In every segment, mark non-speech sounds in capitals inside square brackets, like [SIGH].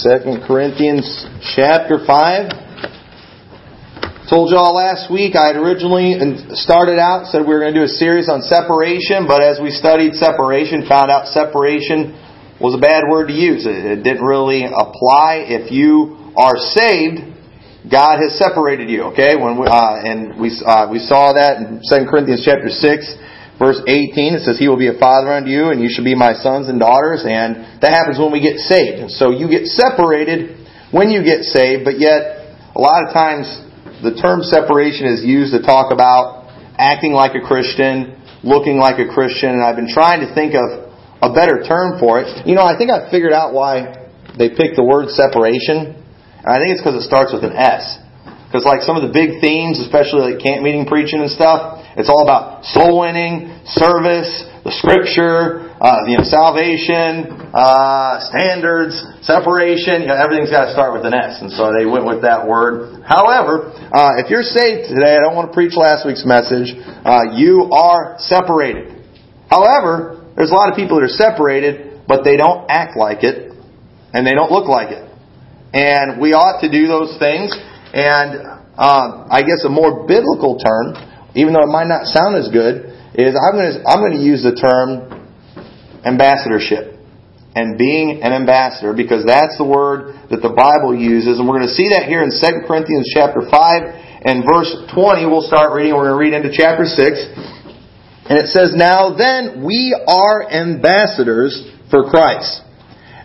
Second Corinthians chapter 5. Told y'all last week I had originally started out, said we were going to do a series on separation, but as we studied separation, found out separation was a bad word to use. It didn't really apply. If you are saved, God has separated you, okay? When we, uh, and we, uh, we saw that in Second Corinthians chapter 6 verse 18, it says, He will be a father unto you, and you shall be my sons and daughters. And that happens when we get saved. And so you get separated when you get saved, but yet, a lot of times, the term separation is used to talk about acting like a Christian, looking like a Christian, and I've been trying to think of a better term for it. You know, I think I figured out why they picked the word separation. And I think it's because it starts with an S. Because like some of the big themes, especially like camp meeting preaching and stuff, it's all about soul winning, service, the scripture, uh, you know, salvation, uh, standards, separation. You know, everything's got to start with an S, and so they went with that word. However, uh, if you're saved today, I don't want to preach last week's message. Uh, you are separated. However, there's a lot of people that are separated, but they don't act like it, and they don't look like it. And we ought to do those things. And uh, I guess a more biblical term even though it might not sound as good, is I'm going to, I'm going to use the term ambassadorship and being an ambassador because that's the word that the Bible uses. And we're going to see that here in 2 Corinthians chapter 5 and verse 20. We'll start reading. We're going to read into chapter 6. And it says, Now then, we are ambassadors for Christ.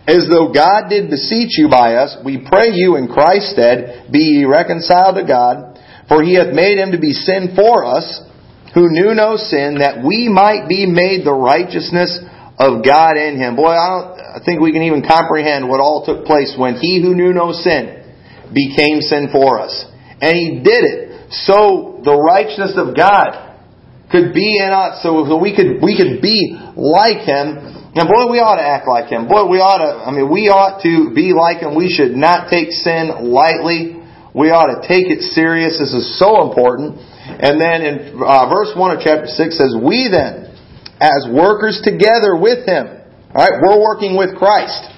As though God did beseech you by us, we pray you in Christ's stead, be ye reconciled to God. For he hath made him to be sin for us, who knew no sin, that we might be made the righteousness of God in him. Boy, I don't I think we can even comprehend what all took place when he who knew no sin became sin for us. And he did it so the righteousness of God could be in us, so we could we could be like him. And boy, we ought to act like him. Boy, we ought to. I mean, we ought to be like him. We should not take sin lightly. We ought to take it serious. This is so important. And then in uh, verse 1 of chapter 6 says, We then, as workers together with Him, alright, we're working with Christ.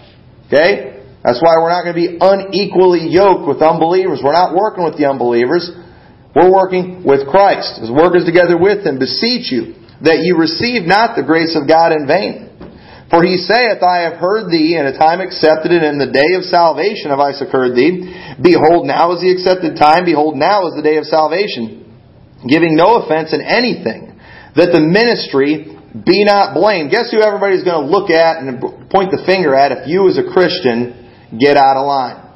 Okay? That's why we're not going to be unequally yoked with unbelievers. We're not working with the unbelievers. We're working with Christ. As workers together with Him, beseech you that you receive not the grace of God in vain. For he saith, I have heard thee in a time accepted, and in the day of salvation have I succored thee. Behold, now is the accepted time. Behold, now is the day of salvation. Giving no offense in anything, that the ministry be not blamed. Guess who everybody's going to look at and point the finger at if you as a Christian get out of line?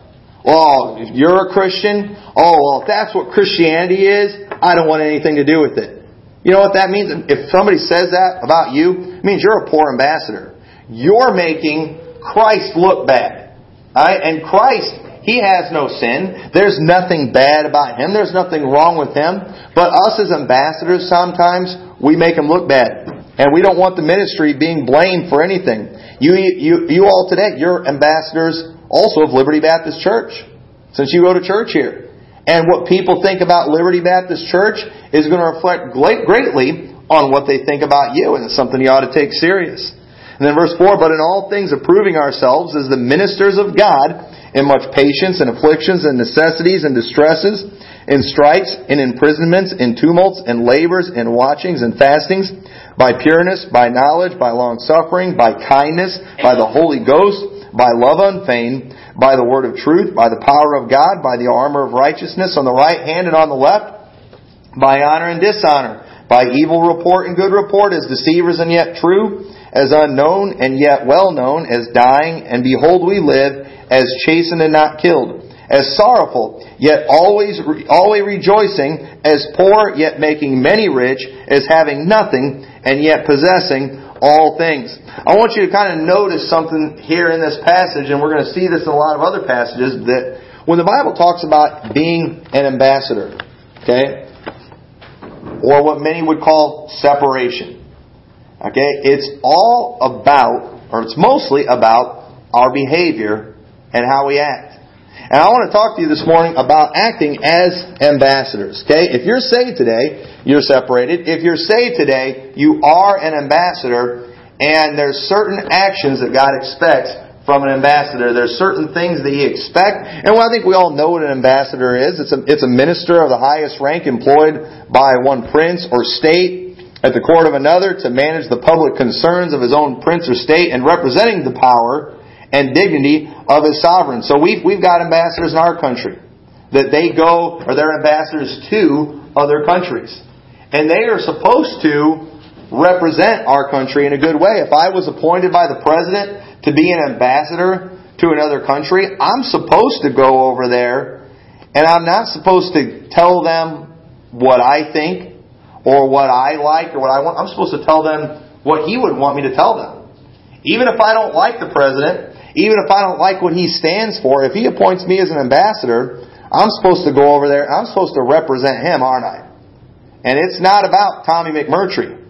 Well, if you're a Christian, oh, well, if that's what Christianity is, I don't want anything to do with it. You know what that means? If somebody says that about you, it means you're a poor ambassador. You're making Christ look bad. Right? And Christ, He has no sin. There's nothing bad about Him. There's nothing wrong with Him. But us as ambassadors, sometimes, we make Him look bad. And we don't want the ministry being blamed for anything. You, you, you all today, you're ambassadors also of Liberty Baptist Church. Since you go to church here. And what people think about Liberty Baptist Church is going to reflect greatly on what they think about you. And it's something you ought to take serious. And then verse 4, But in all things approving ourselves as the ministers of God, in much patience and afflictions and necessities and distresses, in stripes, in imprisonments, in tumults, and labors, in watchings and fastings, by pureness, by knowledge, by long suffering, by kindness, by the Holy Ghost, by love unfeigned, by the word of truth, by the power of God, by the armor of righteousness on the right hand and on the left, by honor and dishonor, by evil report and good report, as deceivers and yet true, as unknown and yet well known, as dying, and behold we live, as chastened and not killed, as sorrowful, yet always, always rejoicing, as poor, yet making many rich, as having nothing, and yet possessing all things. I want you to kind of notice something here in this passage, and we're going to see this in a lot of other passages, that when the Bible talks about being an ambassador, okay, or what many would call separation, Okay? It's all about, or it's mostly about our behavior and how we act. And I want to talk to you this morning about acting as ambassadors. Okay? If you're saved today, you're separated. If you're saved today, you are an ambassador, and there's certain actions that God expects from an ambassador. There's certain things that you expect, and well, I think we all know what an ambassador is. It's a, it's a minister of the highest rank employed by one prince or state at the court of another to manage the public concerns of his own prince or state and representing the power and dignity of his sovereign. So we've, we've got ambassadors in our country that they go, or they're ambassadors to other countries. And they are supposed to represent our country in a good way. If I was appointed by the president to be an ambassador to another country, I'm supposed to go over there and I'm not supposed to tell them what I think or what I like or what I want. I'm supposed to tell them what he would want me to tell them. Even if I don't like the president, even if I don't like what he stands for, if he appoints me as an ambassador, I'm supposed to go over there. I'm supposed to represent him, aren't I? And it's not about Tommy McMurtry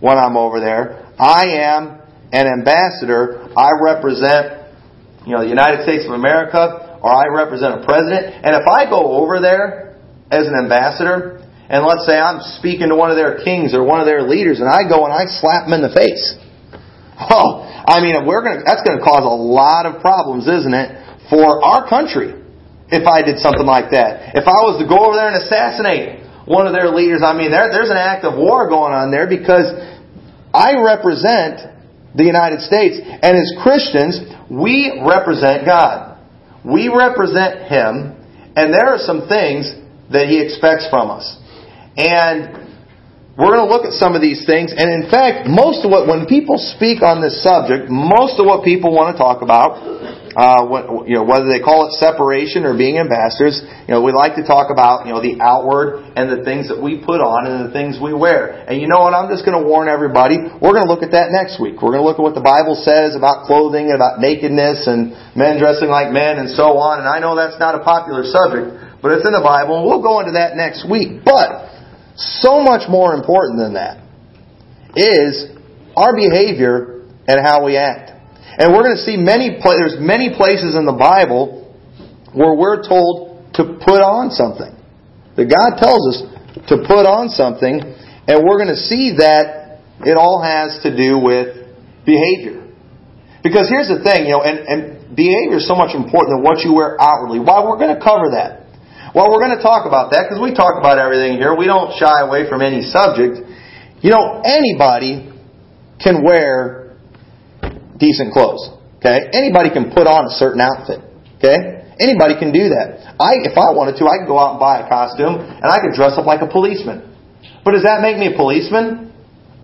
when I'm over there. I am an ambassador, I represent, you know, the United States of America, or I represent a president. And if I go over there as an ambassador, and let's say I'm speaking to one of their kings or one of their leaders, and I go and I slap them in the face. [LAUGHS] Oh, I mean, we're gonna, that's going to cause a lot of problems, isn't it, for our country if I did something like that. If I was to go over there and assassinate one of their leaders, I mean, there, there's an act of war going on there because I represent the United States. And as Christians, we represent God. We represent Him, and there are some things that He expects from us. And we're going to look at some of these things, and in fact, most of what, when people speak on this subject, most of what people want to talk about uh, what, you know, whether they call it separation or being ambassadors, you know, we like to talk about, you know, the outward and the things that we put on and the things we wear. And you know what? I'm just going to warn everybody. We're going to look at that next week. We're going to look at what the Bible says about clothing and about nakedness and men dressing like men and so on. And I know that's not a popular subject, but it's in the Bible, and we'll go into that next week. But so much more important than that is our behavior and how we act. And we're going to see many, there's many places in the Bible where we're told to put on something. That God tells us to put on something, and we're going to see that it all has to do with behavior. Because here's the thing, you know, and, and behavior is so much important than what you wear outwardly. Why we're going to cover that. Well, we're going to talk about that because we talk about everything here. We don't shy away from any subject. You know, anybody can wear decent clothes. Okay? Anybody can put on a certain outfit. Okay? Anybody can do that. I, if I wanted to, I could go out and buy a costume and I could dress up like a policeman. But does that make me a policeman?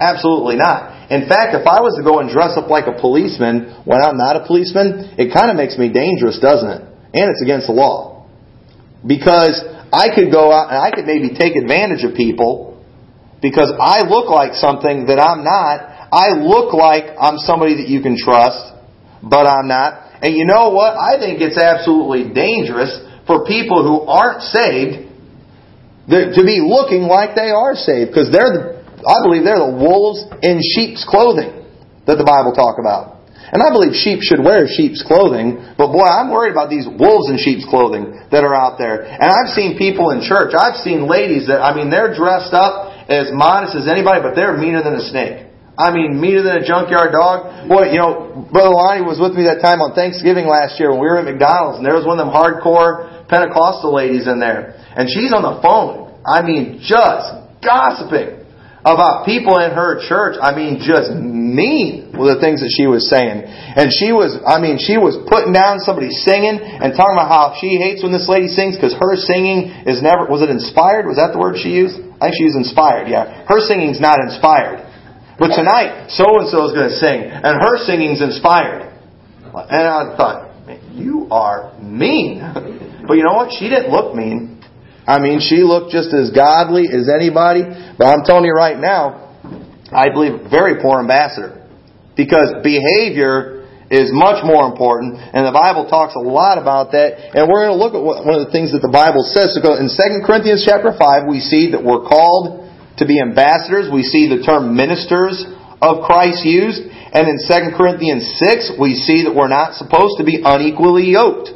Absolutely not. In fact, if I was to go and dress up like a policeman when I'm not a policeman, it kind of makes me dangerous, doesn't it? And it's against the law. Because I could go out and I could maybe take advantage of people because I look like something that I'm not I look like I'm somebody that you can trust, but I'm not. And you know what? I think it's absolutely dangerous for people who aren't saved to be looking like they are saved because they're the, I believe they're the wolves in sheep's clothing that the Bible talk about. And I believe sheep should wear sheep's clothing, but boy, I'm worried about these wolves in sheep's clothing that are out there. And I've seen people in church, I've seen ladies that, I mean, they're dressed up as modest as anybody, but they're meaner than a snake. I mean, meaner than a junkyard dog. Boy, you know, Brother Lonnie was with me that time on Thanksgiving last year when we were at McDonald's, and there was one of them hardcore Pentecostal ladies in there. And she's on the phone. I mean, just gossiping about people in her church. I mean, just mean with the things that she was saying. And she was, I mean, she was putting down somebody singing and talking about how she hates when this lady sings because her singing is never, was it inspired? Was that the word she used? I think she used inspired, yeah. Her singing's not inspired. But tonight, so and so is going to sing, and her singing's inspired. And I thought, you are mean. [LAUGHS] But you know what? She didn't look mean. I mean, she looked just as godly as anybody. But I'm telling you right now, I believe very poor ambassador. Because behavior is much more important, and the Bible talks a lot about that. And we're going to look at one of the things that the Bible says. So in 2 Corinthians chapter 5, we see that we're called to be ambassadors. We see the term ministers of Christ used. And in 2 Corinthians 6, we see that we're not supposed to be unequally yoked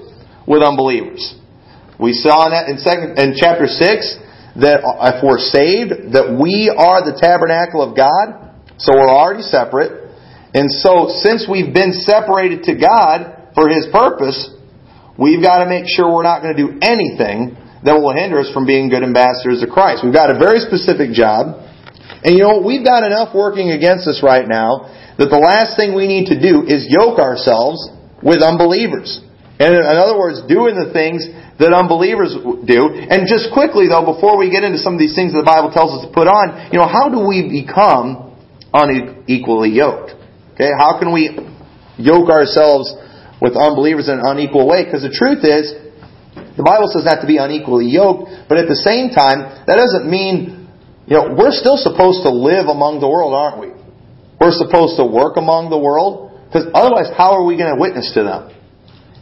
with unbelievers. We saw in, that in, second, in chapter 6 that uh, if we're saved, that we are the tabernacle of God. So we're already separate. And so since we've been separated to God, for His purpose, we've got to make sure we're not going to do anything that will hinder us from being good ambassadors of Christ. We've got a very specific job. And you know, we've got enough working against us right now that the last thing we need to do is yoke ourselves with unbelievers. And in other words, doing the things that unbelievers do. And just quickly though, before we get into some of these things that the Bible tells us to put on, you know, how do we become unequally yoked? Okay, how can we yoke ourselves with unbelievers in an unequal way? Because the truth is, the Bible says not to be unequally yoked, but at the same time, that doesn't mean, you know, we're still supposed to live among the world, aren't we? We're supposed to work among the world, because otherwise, how are we going to witness to them?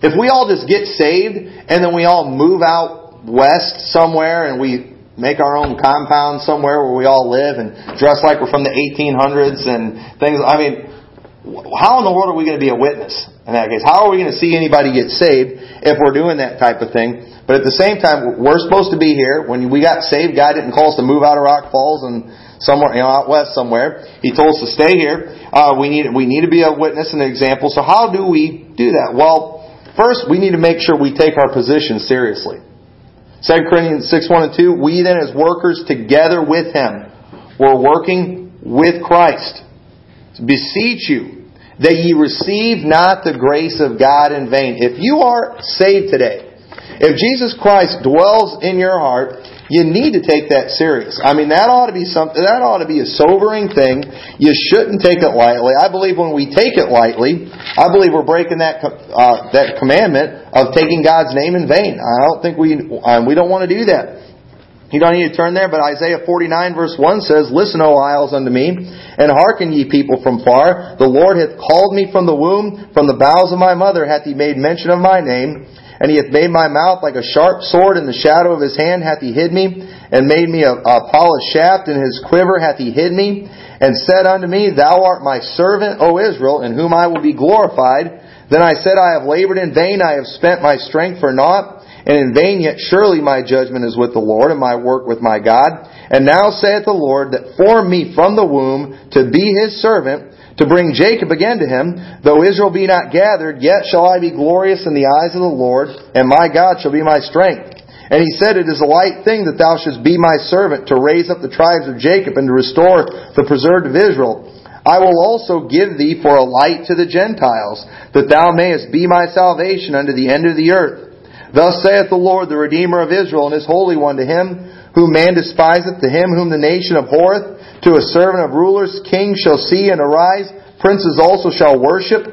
If we all just get saved and then we all move out west somewhere and we make our own compound somewhere where we all live and dress like we're from the 1800s and things, I mean, how in the world are we going to be a witness in that case? How are we going to see anybody get saved if we're doing that type of thing? But at the same time, we're supposed to be here. When we got saved, God didn't call us to move out of Rock Falls and somewhere, you know, out west somewhere. He told us to stay here. Uh, we need we need to be a witness and an example. So how do we do that? Well, first we need to make sure we take our position seriously. 2 Corinthians 6, 1 and 2, we then as workers together with Him, we're working with Christ. Beseech you that ye receive not the grace of God in vain. If you are saved today, if Jesus Christ dwells in your heart, you need to take that serious. I mean, that ought to be something, that ought to be a sobering thing. You shouldn't take it lightly. I believe when we take it lightly, I believe we're breaking that, uh, that commandment of taking God's name in vain. I don't think we, uh, we don't want to do that. You don't need to turn there, but Isaiah 49 verse 1 says, Listen, O isles, unto me, and hearken ye people from far. The Lord hath called me from the womb, from the bowels of my mother hath he made mention of my name. And he hath made my mouth like a sharp sword, in the shadow of his hand hath he hid me, and made me a, a polished shaft, in his quiver hath he hid me, and said unto me, Thou art my servant, O Israel, in whom I will be glorified. Then I said, I have labored in vain, I have spent my strength for naught and in vain yet surely my judgment is with the Lord, and my work with my God. And now saith the Lord, that formed me from the womb to be his servant, to bring Jacob again to him. Though Israel be not gathered, yet shall I be glorious in the eyes of the Lord, and my God shall be my strength. And he said, It is a light thing that thou shouldst be my servant, to raise up the tribes of Jacob, and to restore the preserved of Israel. I will also give thee for a light to the Gentiles, that thou mayest be my salvation unto the end of the earth. Thus saith the Lord, the Redeemer of Israel, and his Holy One, to him whom man despiseth, to him whom the nation abhorreth, to a servant of rulers, kings shall see and arise, princes also shall worship,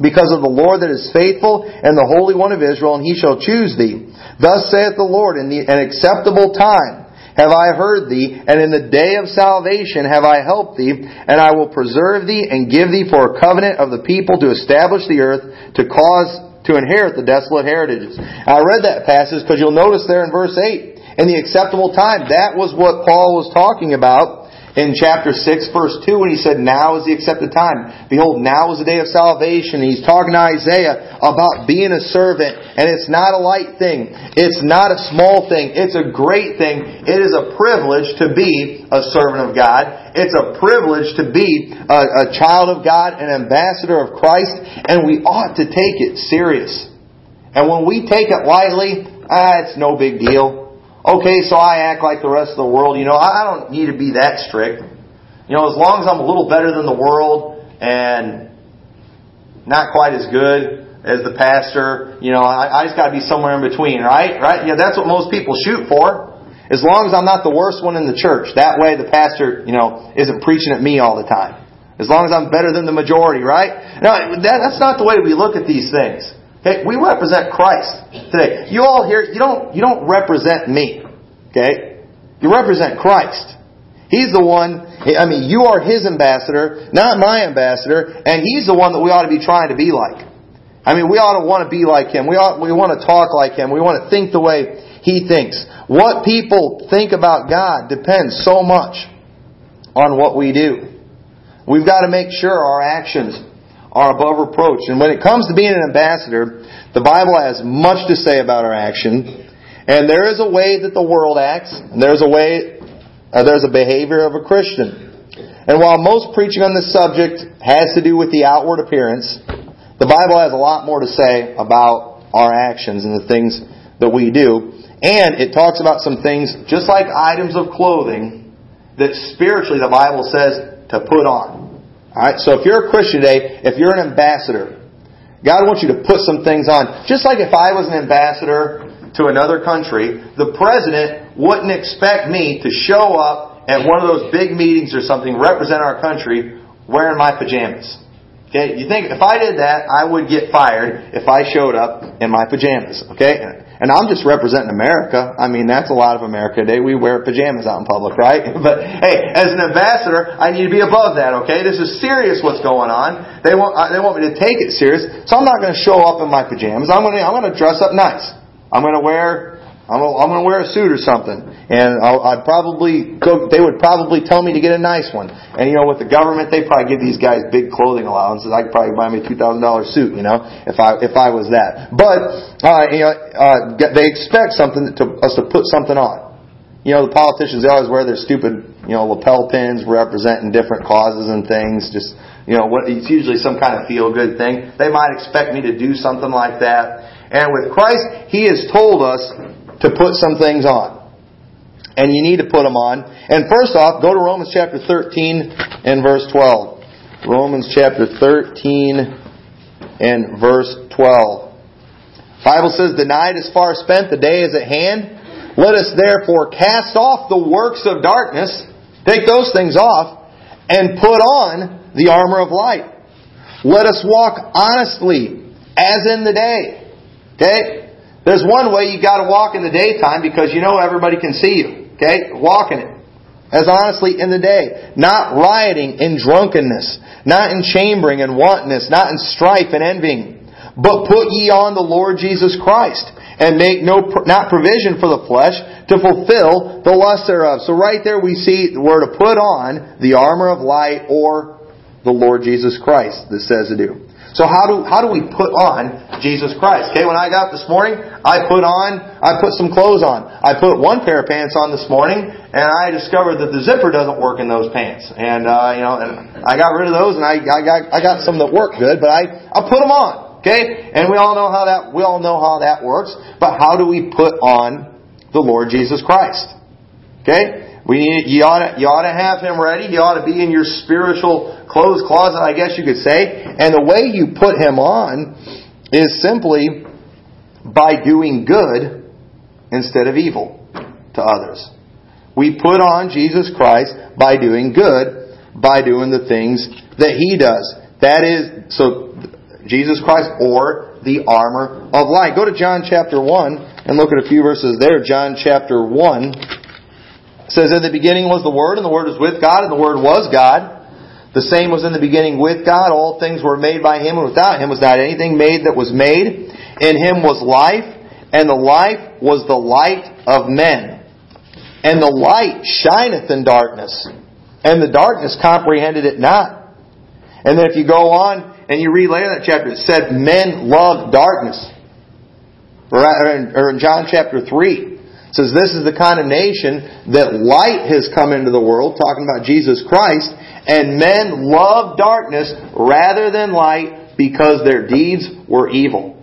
because of the Lord that is faithful, and the Holy One of Israel, and he shall choose thee. Thus saith the Lord, in the, an acceptable time have I heard thee, and in the day of salvation have I helped thee, and I will preserve thee and give thee for a covenant of the people to establish the earth, to cause to inherit the desolate heritages. I read that passage because you'll notice there in verse 8, in the acceptable time, that was what Paul was talking about in chapter 6 verse 2 when he said, now is the accepted time. Behold, now is the day of salvation. He's talking to Isaiah about being a servant and it's not a light thing. It's not a small thing. It's a great thing. It is a privilege to be a servant of God. It's a privilege to be a, a child of God, an ambassador of Christ, and we ought to take it serious. And when we take it lightly, ah, it's no big deal. Okay, so I act like the rest of the world. You know, I don't need to be that strict. You know, as long as I'm a little better than the world and not quite as good as the pastor, you know, I, I just got to be somewhere in between, right? Right? Yeah, that's what most people shoot for. As long as I'm not the worst one in the church, that way the pastor, you know, isn't preaching at me all the time. As long as I'm better than the majority, right? No, that, that's not the way we look at these things. Okay, we represent Christ today. You all here, you don't, you don't represent me. Okay? You represent Christ. He's the one, I mean, you are His ambassador, not my ambassador, and He's the one that we ought to be trying to be like. I mean, we ought to want to be like Him. We ought, we want to talk like Him. We want to think the way He thinks. What people think about God depends so much on what we do. We've got to make sure our actions are above reproach. And when it comes to being an ambassador, the Bible has much to say about our action. And there is a way that the world acts, and there's a way, uh, there's a behavior of a Christian. And while most preaching on this subject has to do with the outward appearance, The Bible has a lot more to say about our actions and the things that we do. And it talks about some things, just like items of clothing, that spiritually the Bible says to put on. Alright, so if you're a Christian today, if you're an ambassador, God wants you to put some things on. Just like if I was an ambassador to another country, the president wouldn't expect me to show up at one of those big meetings or something, represent our country, wearing my pajamas. Okay, you think if I did that, I would get fired if I showed up in my pajamas. Okay, and I'm just representing America. I mean, that's a lot of America today. We wear pajamas out in public, right? [LAUGHS] But hey, as an ambassador, I need to be above that. Okay, this is serious. What's going on? They want uh, they want me to take it serious, so I'm not going to show up in my pajamas. I'm going to I'm going to dress up nice. I'm going to wear I'm gonna, wear a suit or something, and I'll, I'd probably go. They would probably tell me to get a nice one. And you know, with the government, they probably give these guys big clothing allowances. I could probably buy me a two thousand dollar suit, you know, if I if I was that. But uh, you know, uh, they expect something to us to put something on. You know, the politicians they always wear their stupid, you know, lapel pins representing different causes and things. Just you know, what it's usually some kind of feel good thing. They might expect me to do something like that. And with Christ, He has told us to put some things on. And you need to put them on. And first off, go to Romans chapter 13 and verse 12. Romans chapter 13 and verse 12. Bible says, The night is far spent, the day is at hand. Let us therefore cast off the works of darkness, take those things off, and put on the armor of light. Let us walk honestly, as in the day. Okay? There's one way you've got to walk in the daytime because you know everybody can see you. Okay? Walking it. As honestly in the day. Not rioting in drunkenness. Not in chambering and wantonness. Not in strife and envying. But put ye on the Lord Jesus Christ. And make no, not provision for the flesh to fulfill the lust thereof. So right there we see we're to put on the armor of light or the Lord Jesus Christ that says to do. So how do how do we put on Jesus Christ? Okay, when I got this morning, I put on I put some clothes on. I put one pair of pants on this morning, and I discovered that the zipper doesn't work in those pants. And uh, you know, and I got rid of those, and I, I got I got some that work good, but I I put them on. Okay, and we all know how that we all know how that works. But how do we put on the Lord Jesus Christ? Okay, we need, you ought to, you ought to have him ready. He ought to be in your spiritual clothes closet, I guess you could say. And the way you put him on is simply by doing good instead of evil to others. We put on Jesus Christ by doing good, by doing the things that he does. That is, so Jesus Christ or the armor of light. Go to John chapter 1 and look at a few verses there. John chapter 1 says, In the beginning was the Word, and the Word was with God, and the Word was God. The same was in the beginning with God. All things were made by Him, and without Him was not anything made that was made. In Him was life, and the life was the light of men. And the light shineth in darkness, and the darkness comprehended it not. And then if you go on and you read later in that chapter, it said men love darkness. Or in John chapter 3, says this is the condemnation that light has come into the world, talking about Jesus Christ, and men love darkness rather than light because their deeds were evil.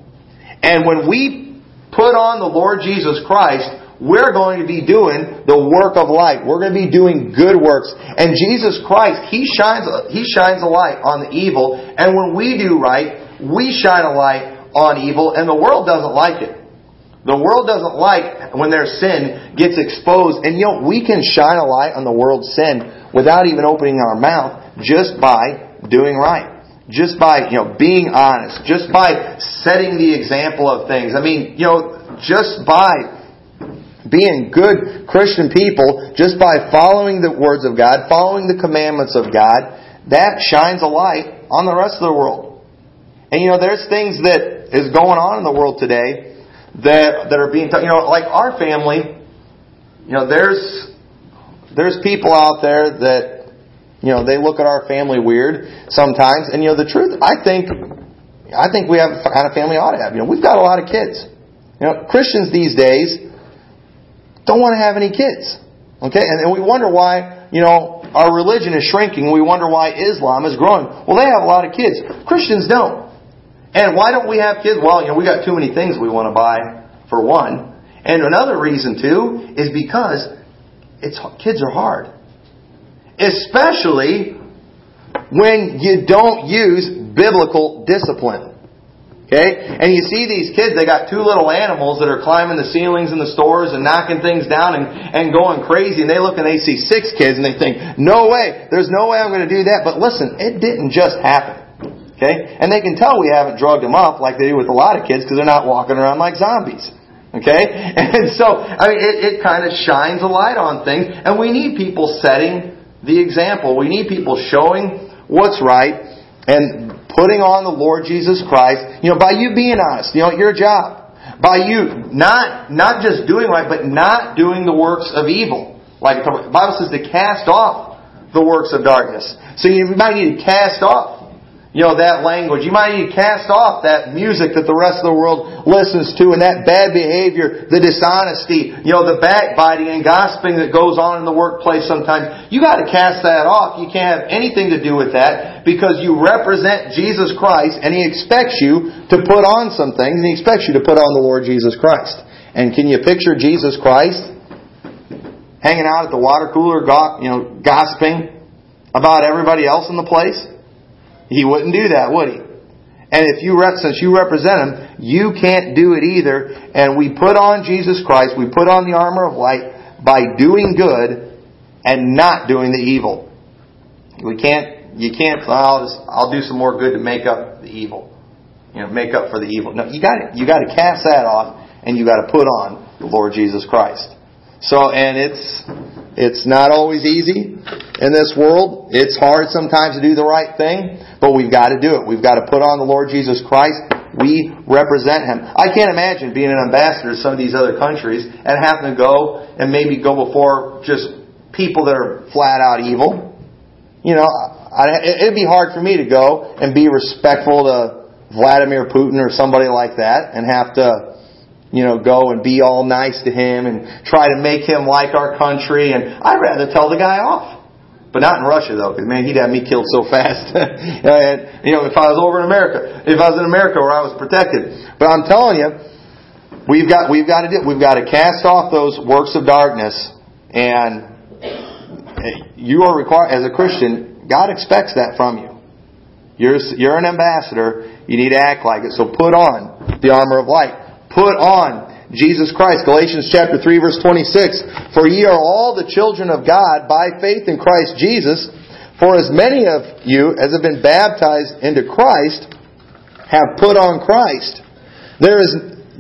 And when we put on the Lord Jesus Christ, we're going to be doing the work of light. We're going to be doing good works. And Jesus Christ, He shines, He shines a light on the evil. And when we do right, we shine a light on evil, and the world doesn't like it. The world doesn't like when their sin gets exposed. And you know, we can shine a light on the world's sin without even opening our mouth just by doing right. Just by, you know, being honest. Just by setting the example of things. I mean, you know, just by being good Christian people, just by following the words of God, following the commandments of God, that shines a light on the rest of the world. And you know, there's things that is going on in the world today that that are being you know like our family you know there's there's people out there that you know they look at our family weird sometimes. And you know the truth I think I think we have the kind of family ought to have. You know we've got a lot of kids. You know Christians these days don't want to have any kids. Okay? And, and we wonder why you know our religion is shrinking. We wonder why Islam is growing. Well they have a lot of kids. Christians don't And why don't we have kids? Well, you know, we got too many things we want to buy, for one. And another reason, too, is because it's, kids are hard. Especially when you don't use biblical discipline. Okay? And you see these kids, they got two little animals that are climbing the ceilings in the stores and knocking things down and, and going crazy. And they look and they see six kids and they think, no way, there's no way I'm going to do that. But listen, it didn't just happen. Okay? And they can tell we haven't drugged them up like they do with a lot of kids because they're not walking around like zombies. Okay? [LAUGHS] And so, I mean, it, it kind of shines a light on things. And we need people setting the example. We need people showing what's right and putting on the Lord Jesus Christ, you know, by you being honest, you know, at your job. By you not, not just doing right, but not doing the works of evil. Like the Bible says to cast off the works of darkness. So you might need to cast off you know, that language. You might need to cast off that music that the rest of the world listens to and that bad behavior, the dishonesty, you know, the backbiting and gossiping that goes on in the workplace sometimes. You gotta cast that off. You can't have anything to do with that because you represent Jesus Christ and He expects you to put on some things and He expects you to put on the Lord Jesus Christ. And can you picture Jesus Christ hanging out at the water cooler, you know, gossiping about everybody else in the place? He wouldn't do that, would he? And if you, since you represent Him, you can't do it either. And we put on Jesus Christ, we put on the armor of light by doing good and not doing the evil. We can't, you can't, I'll, just, I'll do some more good to make up the evil. You know, make up for the evil. No, you got you got to cast that off and you got to put on the Lord Jesus Christ. So, and it's, it's not always easy in this world. It's hard sometimes to do the right thing. But we've got to do it. We've got to put on the Lord Jesus Christ. We represent Him. I can't imagine being an ambassador to some of these other countries and having to go and maybe go before just people that are flat out evil. You know, it'd be hard for me to go and be respectful to Vladimir Putin or somebody like that and have to, you know, go and be all nice to him and try to make him like our country. And I'd rather tell the guy off. But not in Russia though, because man, he'd have me killed so fast. [LAUGHS] and, you know, if I was over in America, if I was in America where I was protected. But I'm telling you, we've got we've got to do we've got to cast off those works of darkness, and eh, you are required as a Christian. God expects that from you. You're you're an ambassador. You need to act like it. So put on the armor of light. Put on Jesus Christ. Galatians chapter 3 verse 26. For ye are all the children of God by faith in Christ Jesus. For as many of you as have been baptized into Christ have put on Christ. There is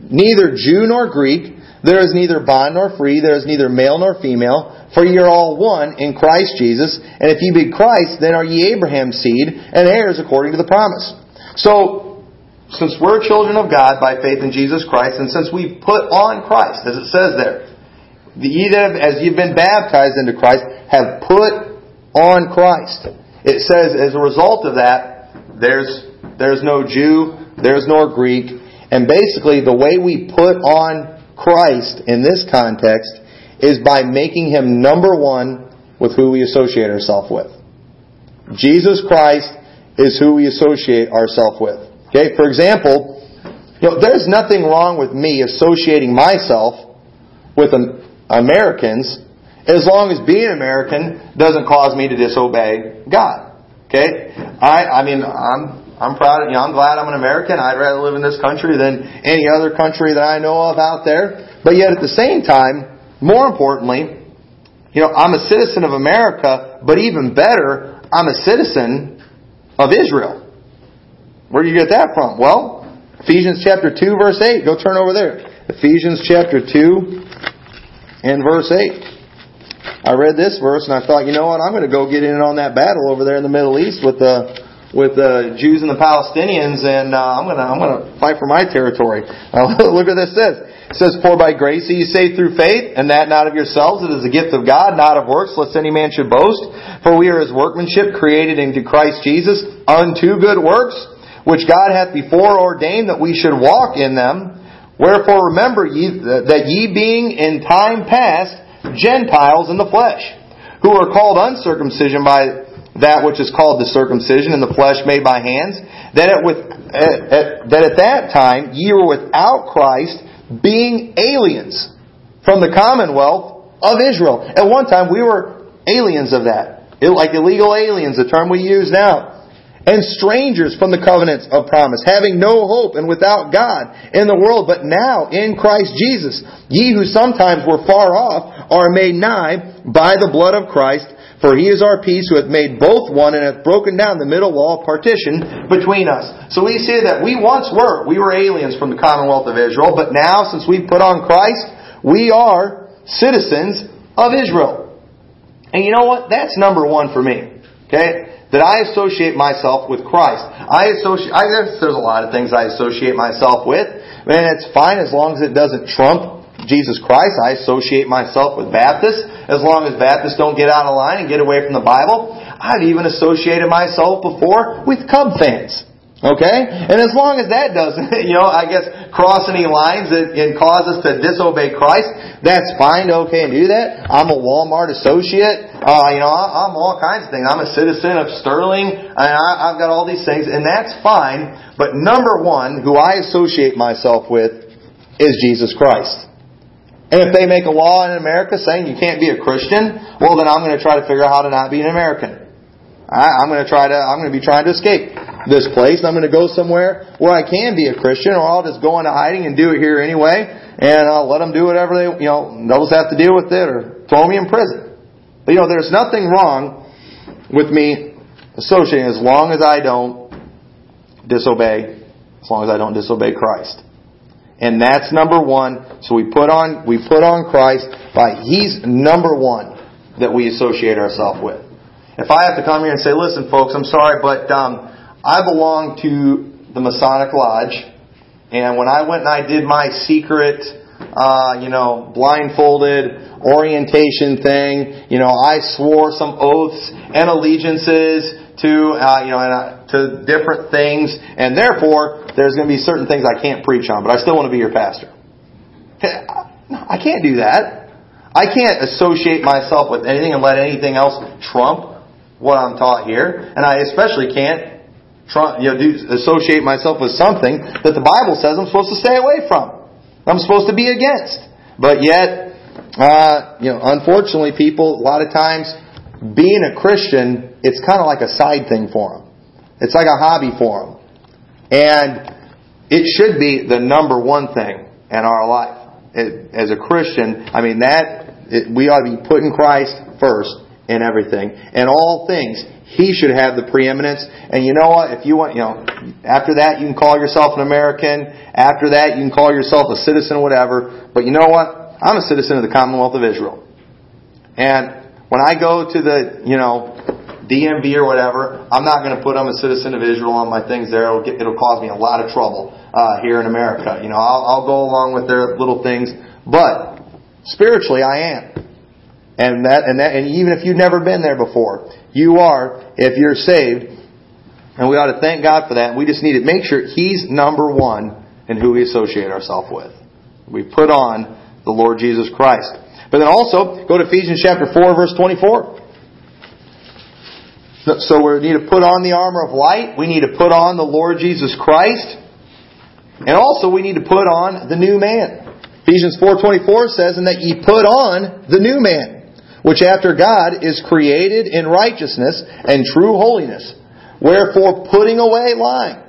neither Jew nor Greek. There is neither bond nor free. There is neither male nor female. For ye are all one in Christ Jesus. And if ye be Christ, then are ye Abraham's seed and heirs according to the promise. So, since we're children of God by faith in Jesus Christ, and since we've put on Christ, as it says there, the ye that as you've been baptized into Christ have put on Christ. It says as a result of that, there's there's no Jew, there's no Greek, and basically the way we put on Christ in this context is by making him number one with who we associate ourselves with. Jesus Christ is who we associate ourselves with. Okay, for example, you know, there's nothing wrong with me associating myself with Americans as long as being American doesn't cause me to disobey God. Okay? I, I mean, I'm, I'm proud, you know, I'm glad I'm an American. I'd rather live in this country than any other country that I know of out there. But yet at the same time, more importantly, you know, I'm a citizen of America, but even better, I'm a citizen of Israel. Where do you get that from? Well, Ephesians chapter 2 verse 8. Go turn over there. Ephesians chapter 2 and verse 8. I read this verse and I thought, you know what, I'm going to go get in on that battle over there in the Middle East with the with the Jews and the Palestinians, and uh, I'm gonna I'm gonna fight for my territory. [LAUGHS] Look what this says. It says, "For by grace are you saved through faith, and that not of yourselves; it is a gift of God, not of works, lest any man should boast. For we are His workmanship, created into Christ Jesus, unto good works." Which God hath before ordained that we should walk in them. Wherefore remember ye that ye being in time past Gentiles in the flesh, who are called uncircumcision by that which is called the circumcision in the flesh made by hands, that at, with, at, at, that at that time ye were without Christ, being aliens from the commonwealth of Israel. At one time we were aliens of that. Like illegal aliens, the term we use now and strangers from the covenants of promise, having no hope and without God in the world, but now in Christ Jesus. Ye who sometimes were far off are made nigh by the blood of Christ, for he is our peace who hath made both one and hath broken down the middle wall of partition between us. So we see that we once were, we were aliens from the commonwealth of Israel, but now since we put on Christ, we are citizens of Israel. And you know what? That's number one for me. Okay? That I associate myself with Christ. I associate, I, there's, there's a lot of things I associate myself with, and it's fine as long as it doesn't trump Jesus Christ. I associate myself with Baptists, as long as Baptists don't get out of line and get away from the Bible. I've even associated myself before with Cub fans. Okay? And as long as that doesn't, [LAUGHS] you know, I guess, cross any lines and, cause us to disobey Christ, that's fine, okay, and do that. I'm a Walmart associate. Uh, you know, I'm all kinds of things. I'm a citizen of Sterling, and I, I've got all these things, and that's fine. But number one, who I associate myself with, is Jesus Christ. And if they make a law in America saying you can't be a Christian, well then I'm going to try to figure out how to not be an American. I, I'm going to try to, I'm going to be trying to escape this place. I'm going to go somewhere where I can be a Christian, or I'll just go into hiding and do it here anyway, and I'll let them do whatever they, you know, they'll just have to deal with it, or throw me in prison. But you know, there's nothing wrong with me associating as long as I don't disobey, as long as I don't disobey Christ. And that's number one. So we put on, we put on Christ by, He's number one that we associate ourselves with. If I have to come here and say, listen, folks, I'm sorry, but um, I belong to the Masonic Lodge, and when I went and I did my secret, uh, you know, blindfolded orientation thing, you know, I swore some oaths and allegiances to, uh, you know, and, uh, to different things, and therefore there's going to be certain things I can't preach on, but I still want to be your pastor. I can't do that. I can't associate myself with anything and let anything else trump what I'm taught here, and I especially can't try, you know, do, associate myself with something that the Bible says I'm supposed to stay away from. I'm supposed to be against. But yet, uh, you know, unfortunately, people a lot of times being a Christian, it's kind of like a side thing for them. It's like a hobby for them, and it should be the number one thing in our life. It, as a Christian, I mean that it, we ought to be putting Christ first in everything. And all things, He should have the preeminence. And you know what? If you want, you know, after that you can call yourself an American. After that you can call yourself a citizen, whatever. But you know what? I'm a citizen of the Commonwealth of Israel. And when I go to the, you know, DMV or whatever, I'm not going to put I'm a citizen of Israel on my things there. It'll, get, it'll cause me a lot of trouble uh, here in America. You know, I'll, I'll go along with their little things, but spiritually I am. And that, and that, and even if you've never been there before, you are if you're saved. And we ought to thank God for that. We just need to make sure He's number one in who we associate ourselves with. We put on the Lord Jesus Christ. But then also, go to Ephesians chapter 4, verse 24. So we need to put on the armor of light. We need to put on the Lord Jesus Christ. And also we need to put on the new man. Ephesians 4.24 says, And that ye put on the new man which after God is created in righteousness and true holiness. Wherefore putting away lying.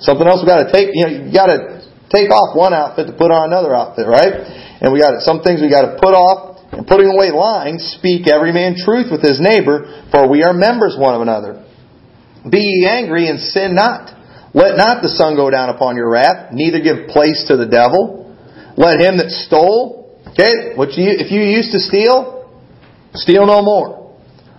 Something else we got to take, you know, you got to take off one outfit to put on another outfit, right? And we got some things we got to put off and putting away lying, speak every man truth with his neighbor, for we are members one of another. Be ye angry and sin not. Let not the sun go down upon your wrath, neither give place to the devil. Let him that stole, okay, what you, if you used to steal, Steal no more.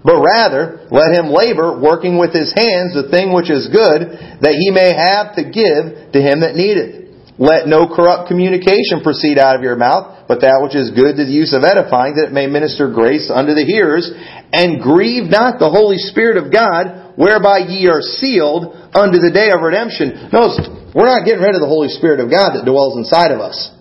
But rather, let him labor, working with his hands the thing which is good, that he may have to give to him that needeth. Let no corrupt communication proceed out of your mouth, but that which is good to the use of edifying, that it may minister grace unto the hearers. And grieve not the Holy Spirit of God, whereby ye are sealed unto the day of redemption. Notice, we're not getting rid of the Holy Spirit of God that dwells inside of us.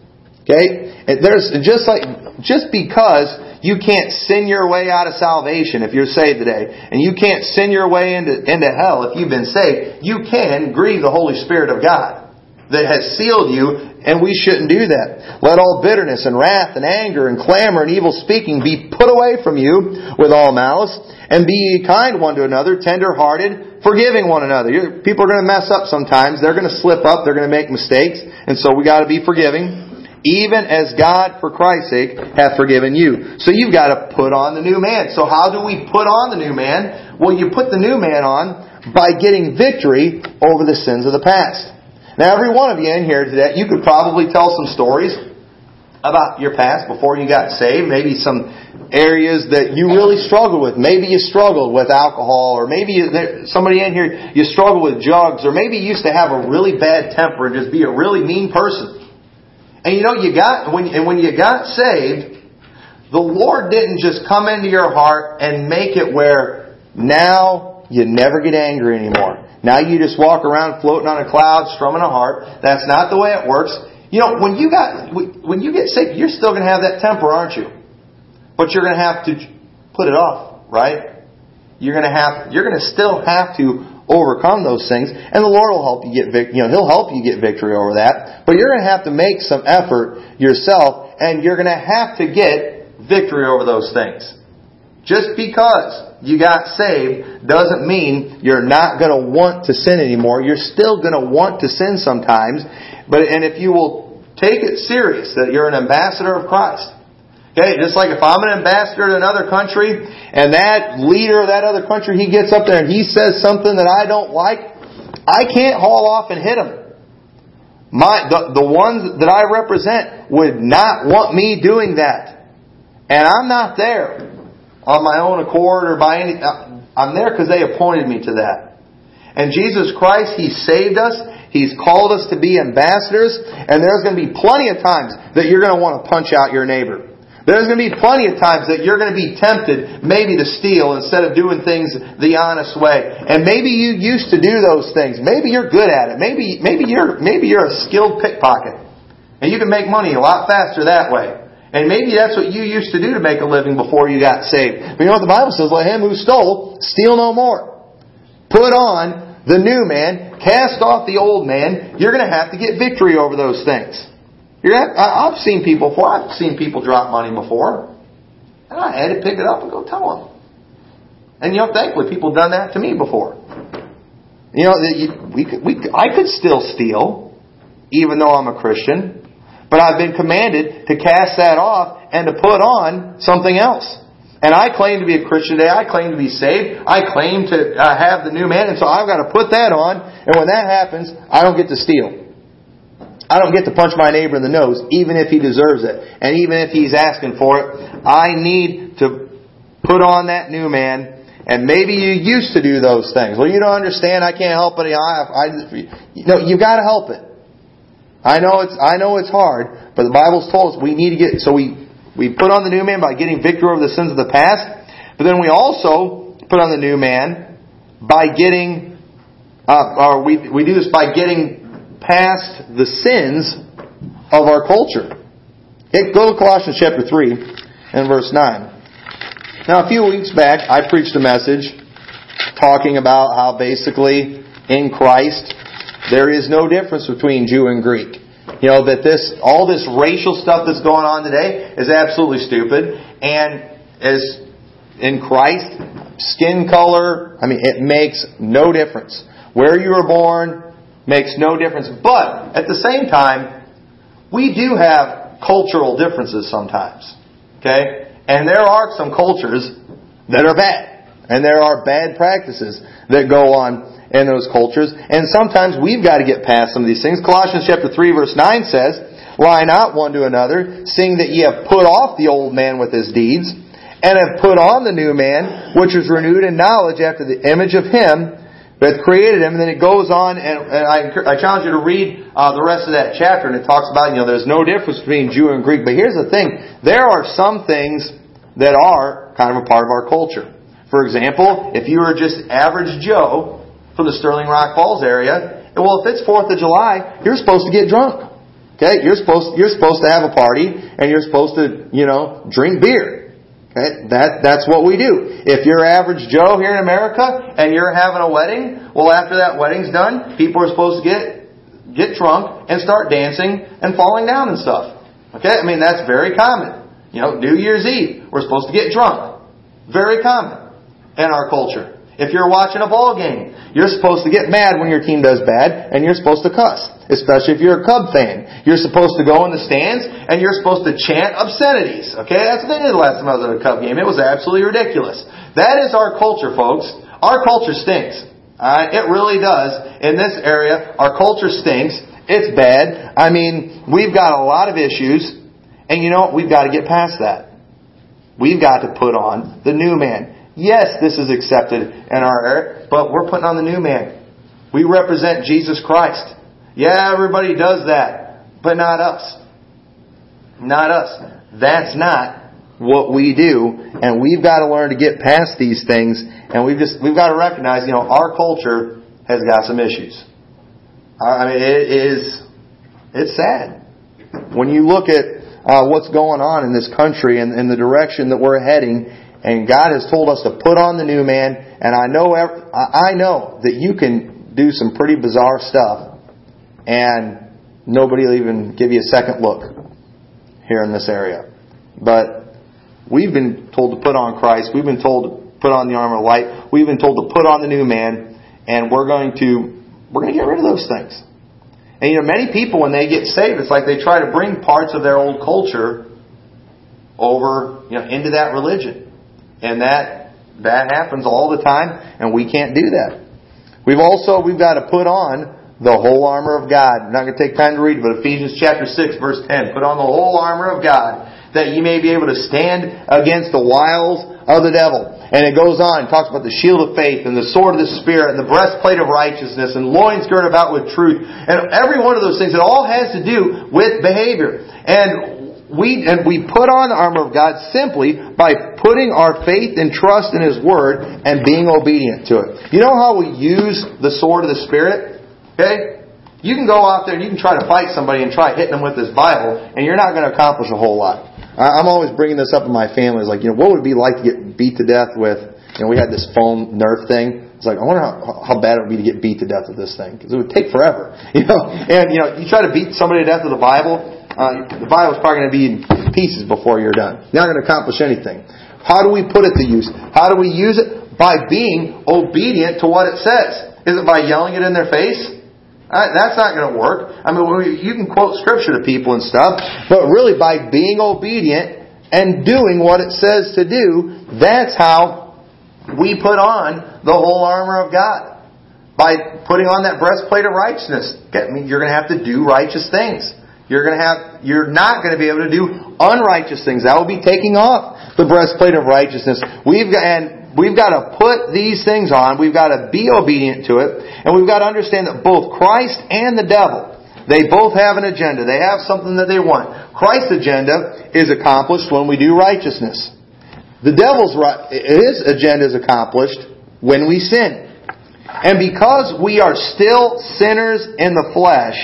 Okay? There's just like, just because you can't sin your way out of salvation if you're saved today. And you can't sin your way into, into hell if you've been saved. You can grieve the Holy Spirit of God that has sealed you and we shouldn't do that. Let all bitterness and wrath and anger and clamor and evil speaking be put away from you with all malice, and be kind one to another, tender hearted, forgiving one another. People are going to mess up sometimes. They're going to slip up. They're going to make mistakes. And so we got to be forgiving. Even as God, for Christ's sake, hath forgiven you. So you've got to put on the new man. So how do we put on the new man? Well, you put the new man on by getting victory over the sins of the past. Now, every one of you in here today, you could probably tell some stories about your past before you got saved. Maybe some areas that you really struggled with. Maybe you struggled with alcohol, or maybe you, somebody in here you struggle with drugs, or maybe you used to have a really bad temper and just be a really mean person. And you know, you got when and when you got saved, the Lord didn't just come into your heart and make it where now you never get angry anymore. Now you just walk around floating on a cloud, strumming a harp. That's not the way it works. You know, when you got when you get saved, you're still going to have that temper, aren't you? But you're going to have to put it off, right? You're going to have you're going to still have to overcome those things, and the Lord will help you get vic- you know He'll help you get victory over that. But you're going to have to make some effort yourself, and you're going to have to get victory over those things. Just because you got saved doesn't mean you're not going to want to sin anymore. You're still going to want to sin sometimes. But, and if you will take it serious that you're an ambassador of Christ, Okay, just like if I'm an ambassador to another country and that leader of that other country, he gets up there and he says something that I don't like, I can't haul off and hit him. My, the, the ones that I represent would not want me doing that. And I'm not there on my own accord or by any. I'm there because they appointed me to that. And Jesus Christ, He saved us. He's called us to be ambassadors. And there's going to be plenty of times that you're going to want to punch out your neighbor. There's going to be plenty of times that you're going to be tempted maybe to steal instead of doing things the honest way. And maybe you used to do those things. Maybe you're good at it. Maybe, maybe you're, maybe you're a skilled pickpocket. And you can make money a lot faster that way. And maybe that's what you used to do to make a living before you got saved. But you know what the Bible says? Let him who stole steal no more. Put on the new man, cast off the old man. You're going to have to get victory over those things. You're have, I've seen people before. I've seen people drop money before. And I had to pick it up and go tell them. And you know, thankfully, people done that to me before. You know, we could, we, I could still steal, even though I'm a Christian. But I've been commanded to cast that off and to put on something else. And I claim to be a Christian today. I claim to be saved. I claim to uh, have the new man. And so I've got to put that on. And when that happens, I don't get to steal. I don't get to punch my neighbor in the nose, even if he deserves it. And even if he's asking for it. I need to put on that new man. And maybe you used to do those things. Well, you don't understand. I can't help it. I, I, you know, you've got to help it. I know it's I know it's hard, but the Bible's told us we need to get so we we put on the new man by getting victory over the sins of the past, but then we also put on the new man by getting uh, or we we do this by getting past the sins of our culture. Go to Colossians chapter three and verse nine. Now, a few weeks back, I preached a message talking about how basically in Christ there is no difference between Jew and Greek. You know, that this, all this racial stuff that's going on today is absolutely stupid. And as in Christ, skin color, I mean, it makes no difference. Where you were born makes no difference. But at the same time, we do have cultural differences sometimes. Okay? And there are some cultures that are bad. And there are bad practices that go on in those cultures. And sometimes we've got to get past some of these things. Colossians chapter 3 verse 9 says, Lie not one to another, seeing that ye have put off the old man with his deeds, and have put on the new man, which is renewed in knowledge after the image of him that created him. And then it goes on, and, and I, I, challenge you to read uh, the rest of that chapter, and it talks about, you know, there's no difference between Jew and Greek. But here's the thing. There are some things that are kind of a part of our culture. For example, if you were just average Joe, from the Sterling Rock Falls area. Well, if it's Fourth of July, you're supposed to get drunk. Okay, you're supposed you're supposed to have a party, and you're supposed to you know drink beer. That, that's what we do. If you're average Joe here in America and you're having a wedding, well after that wedding's done, people are supposed to get, get drunk and start dancing and falling down and stuff. Okay? I mean, that's very common. You know, New Year's Eve, we're supposed to get drunk. Very common in our culture. If you're watching a ball game, you're supposed to get mad when your team does bad, and you're supposed to cuss. Especially if you're a Cub fan. You're supposed to go in the stands, and you're supposed to chant obscenities. Okay? That's what they did the last time I was at a Cub game. It was absolutely ridiculous. That is our culture, folks. Our culture stinks. Alright? It really does. In this area, our culture stinks. It's bad. I mean, we've got a lot of issues, and you know what? We've got to get past that. We've got to put on the new man. Yes, this is accepted in our era, but we're putting on the new man. We represent Jesus Christ. Yeah, everybody does that, but not us. Not us. That's not what we do, and we've got to learn to get past these things, and we've just we've got to recognize, you know, our culture has got some issues. I mean, it is it's sad when you look at uh, what's going on in this country and, and the direction that we're heading and God has told us to put on the new man. And I know, I know that you can do some pretty bizarre stuff, and nobody will even give you a second look here in this area. But we've been told to put on Christ. We've been told to put on the armor of light. We've been told to put on the new man, and we're going to we're going to get rid of those things. And you know, many people when they get saved, it's like they try to bring parts of their old culture over, you know, into that religion. And that, that happens all the time, and we can't do that. We've also, we've got to put on the whole armor of God. I'm not going to take time to read it, but Ephesians chapter 6 verse 10. Put on the whole armor of God that you may be able to stand against the wiles of the devil. And it goes on, talks about the shield of faith and the sword of the Spirit and the breastplate of righteousness and loins girded about with truth. And every one of those things, it all has to do with behavior. And we, and we put on the armor of God simply by putting our faith and trust in His Word and being obedient to it. You know how we use the sword of the Spirit? Okay? You can go out there and you can try to fight somebody and try hitting them with this Bible, and you're not going to accomplish a whole lot. I'm always bringing this up in my family. It's like, you know, what would it be like to get beat to death with, you know, we had this foam Nerf thing. It's like, I wonder how, how bad it would be to get beat to death with this thing. Because it would take forever. [LAUGHS] You know? And, you know, you try to beat somebody to death with a Bible, uh, the Bible's probably going to be in pieces before you're done. You're not going to accomplish anything. How do we put it to use? How do we use it? By being obedient to what it says. Is it by yelling it in their face? Uh, that's not going to work. I mean, you can quote scripture to people and stuff, but really by being obedient and doing what it says to do, that's how we put on the whole armor of God. By putting on that breastplate of righteousness. You're going to have to do righteous things. You're going to have, you're not going to be able to do unrighteous things. That will be taking off the breastplate of righteousness. We've got, and we've got to put these things on. We've got to be obedient to it. And we've got to understand that both Christ and the devil, they both have an agenda. They have something that they want. Christ's agenda is accomplished when we do righteousness. The devil's, his agenda is accomplished when we sin. And because we are still sinners in the flesh,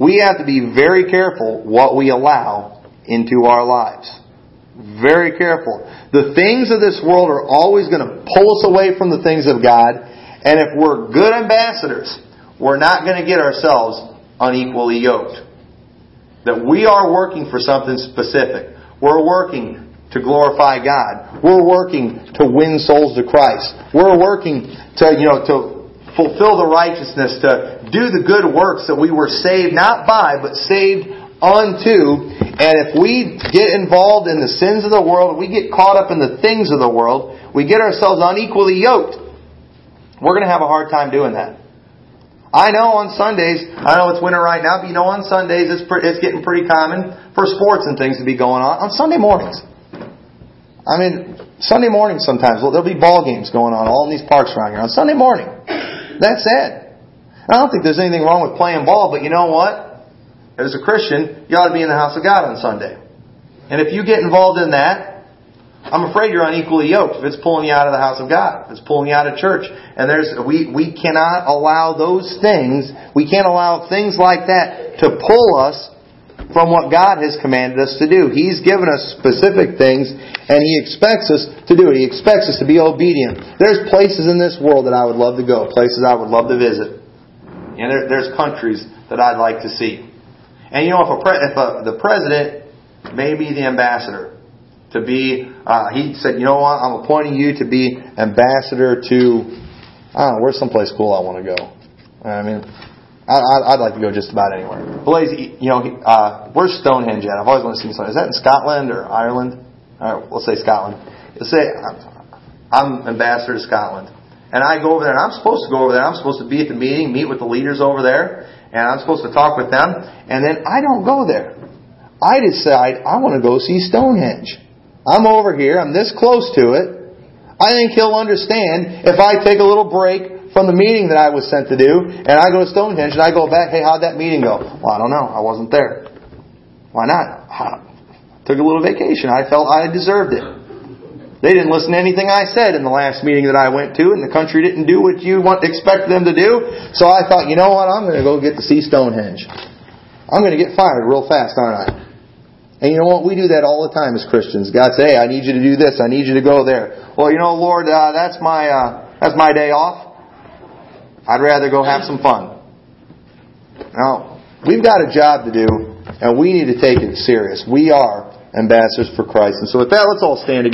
we have to be very careful what we allow into our lives. Very careful. The things of this world are always going to pull us away from the things of God. And if we're good ambassadors, we're not going to get ourselves unequally yoked. That we are working for something specific. We're working to glorify God. We're working to win souls to Christ. We're working to, you know, to fulfill the righteousness, to do the good works that we were saved not by, but saved unto. And if we get involved in the sins of the world, we get caught up in the things of the world, we get ourselves unequally yoked, we're going to have a hard time doing that. I know on Sundays, I know it's winter right now, but you know on Sundays it's, it's getting pretty common for sports and things to be going on on Sunday mornings. I mean, Sunday mornings sometimes, well, there'll be ball games going on all in these parks around here on Sunday morning. That's it. I don't think there's anything wrong with playing ball, but you know what? As a Christian, you ought to be in the house of God on Sunday. And if you get involved in that, I'm afraid you're unequally yoked if it's pulling you out of the house of God. If it's pulling you out of church. And there's, we, we cannot allow those things, we can't allow things like that to pull us from what God has commanded us to do. He's given us specific things, and He expects us to do it. He expects us to be obedient. There's places in this world that I would love to go, places I would love to visit. And there, there's countries that I'd like to see. And you know, if, a pre- if a, the president may be the ambassador, to be, uh, he said, you know what, I'm appointing you to be ambassador to, I don't know, where's someplace cool I want to go? I mean, I, would like to go just about anywhere. Blaze, you know, uh, where's Stonehenge at? I've always wanted to see Stonehenge. Is that in Scotland or Ireland? All right, we'll say Scotland. Let's say I'm ambassador to Scotland. And I go over there, and I'm supposed to go over there. I'm supposed to be at the meeting, meet with the leaders over there, and I'm supposed to talk with them. And then I don't go there. I decide I want to go see Stonehenge. I'm over here. I'm this close to it. I think he'll understand if I take a little break from the meeting that I was sent to do, and I go to Stonehenge and I go back, hey, how'd that meeting go? Well, I don't know. I wasn't there. Why not? I took a little vacation. I felt I deserved it. They didn't listen to anything I said in the last meeting that I went to, and the country didn't do what you want expect them to do. So I thought, you know what? I'm going to go get to see Stonehenge. I'm going to get fired real fast, aren't I? And you know what? We do that all the time as Christians. God say, hey, I need you to do this. I need you to go there. Well, you know, Lord, uh, that's my uh, that's my day off. I'd rather go have some fun. Now, we've got a job to do, and we need to take it serious. We are ambassadors for Christ. And so with that, let's all stand together.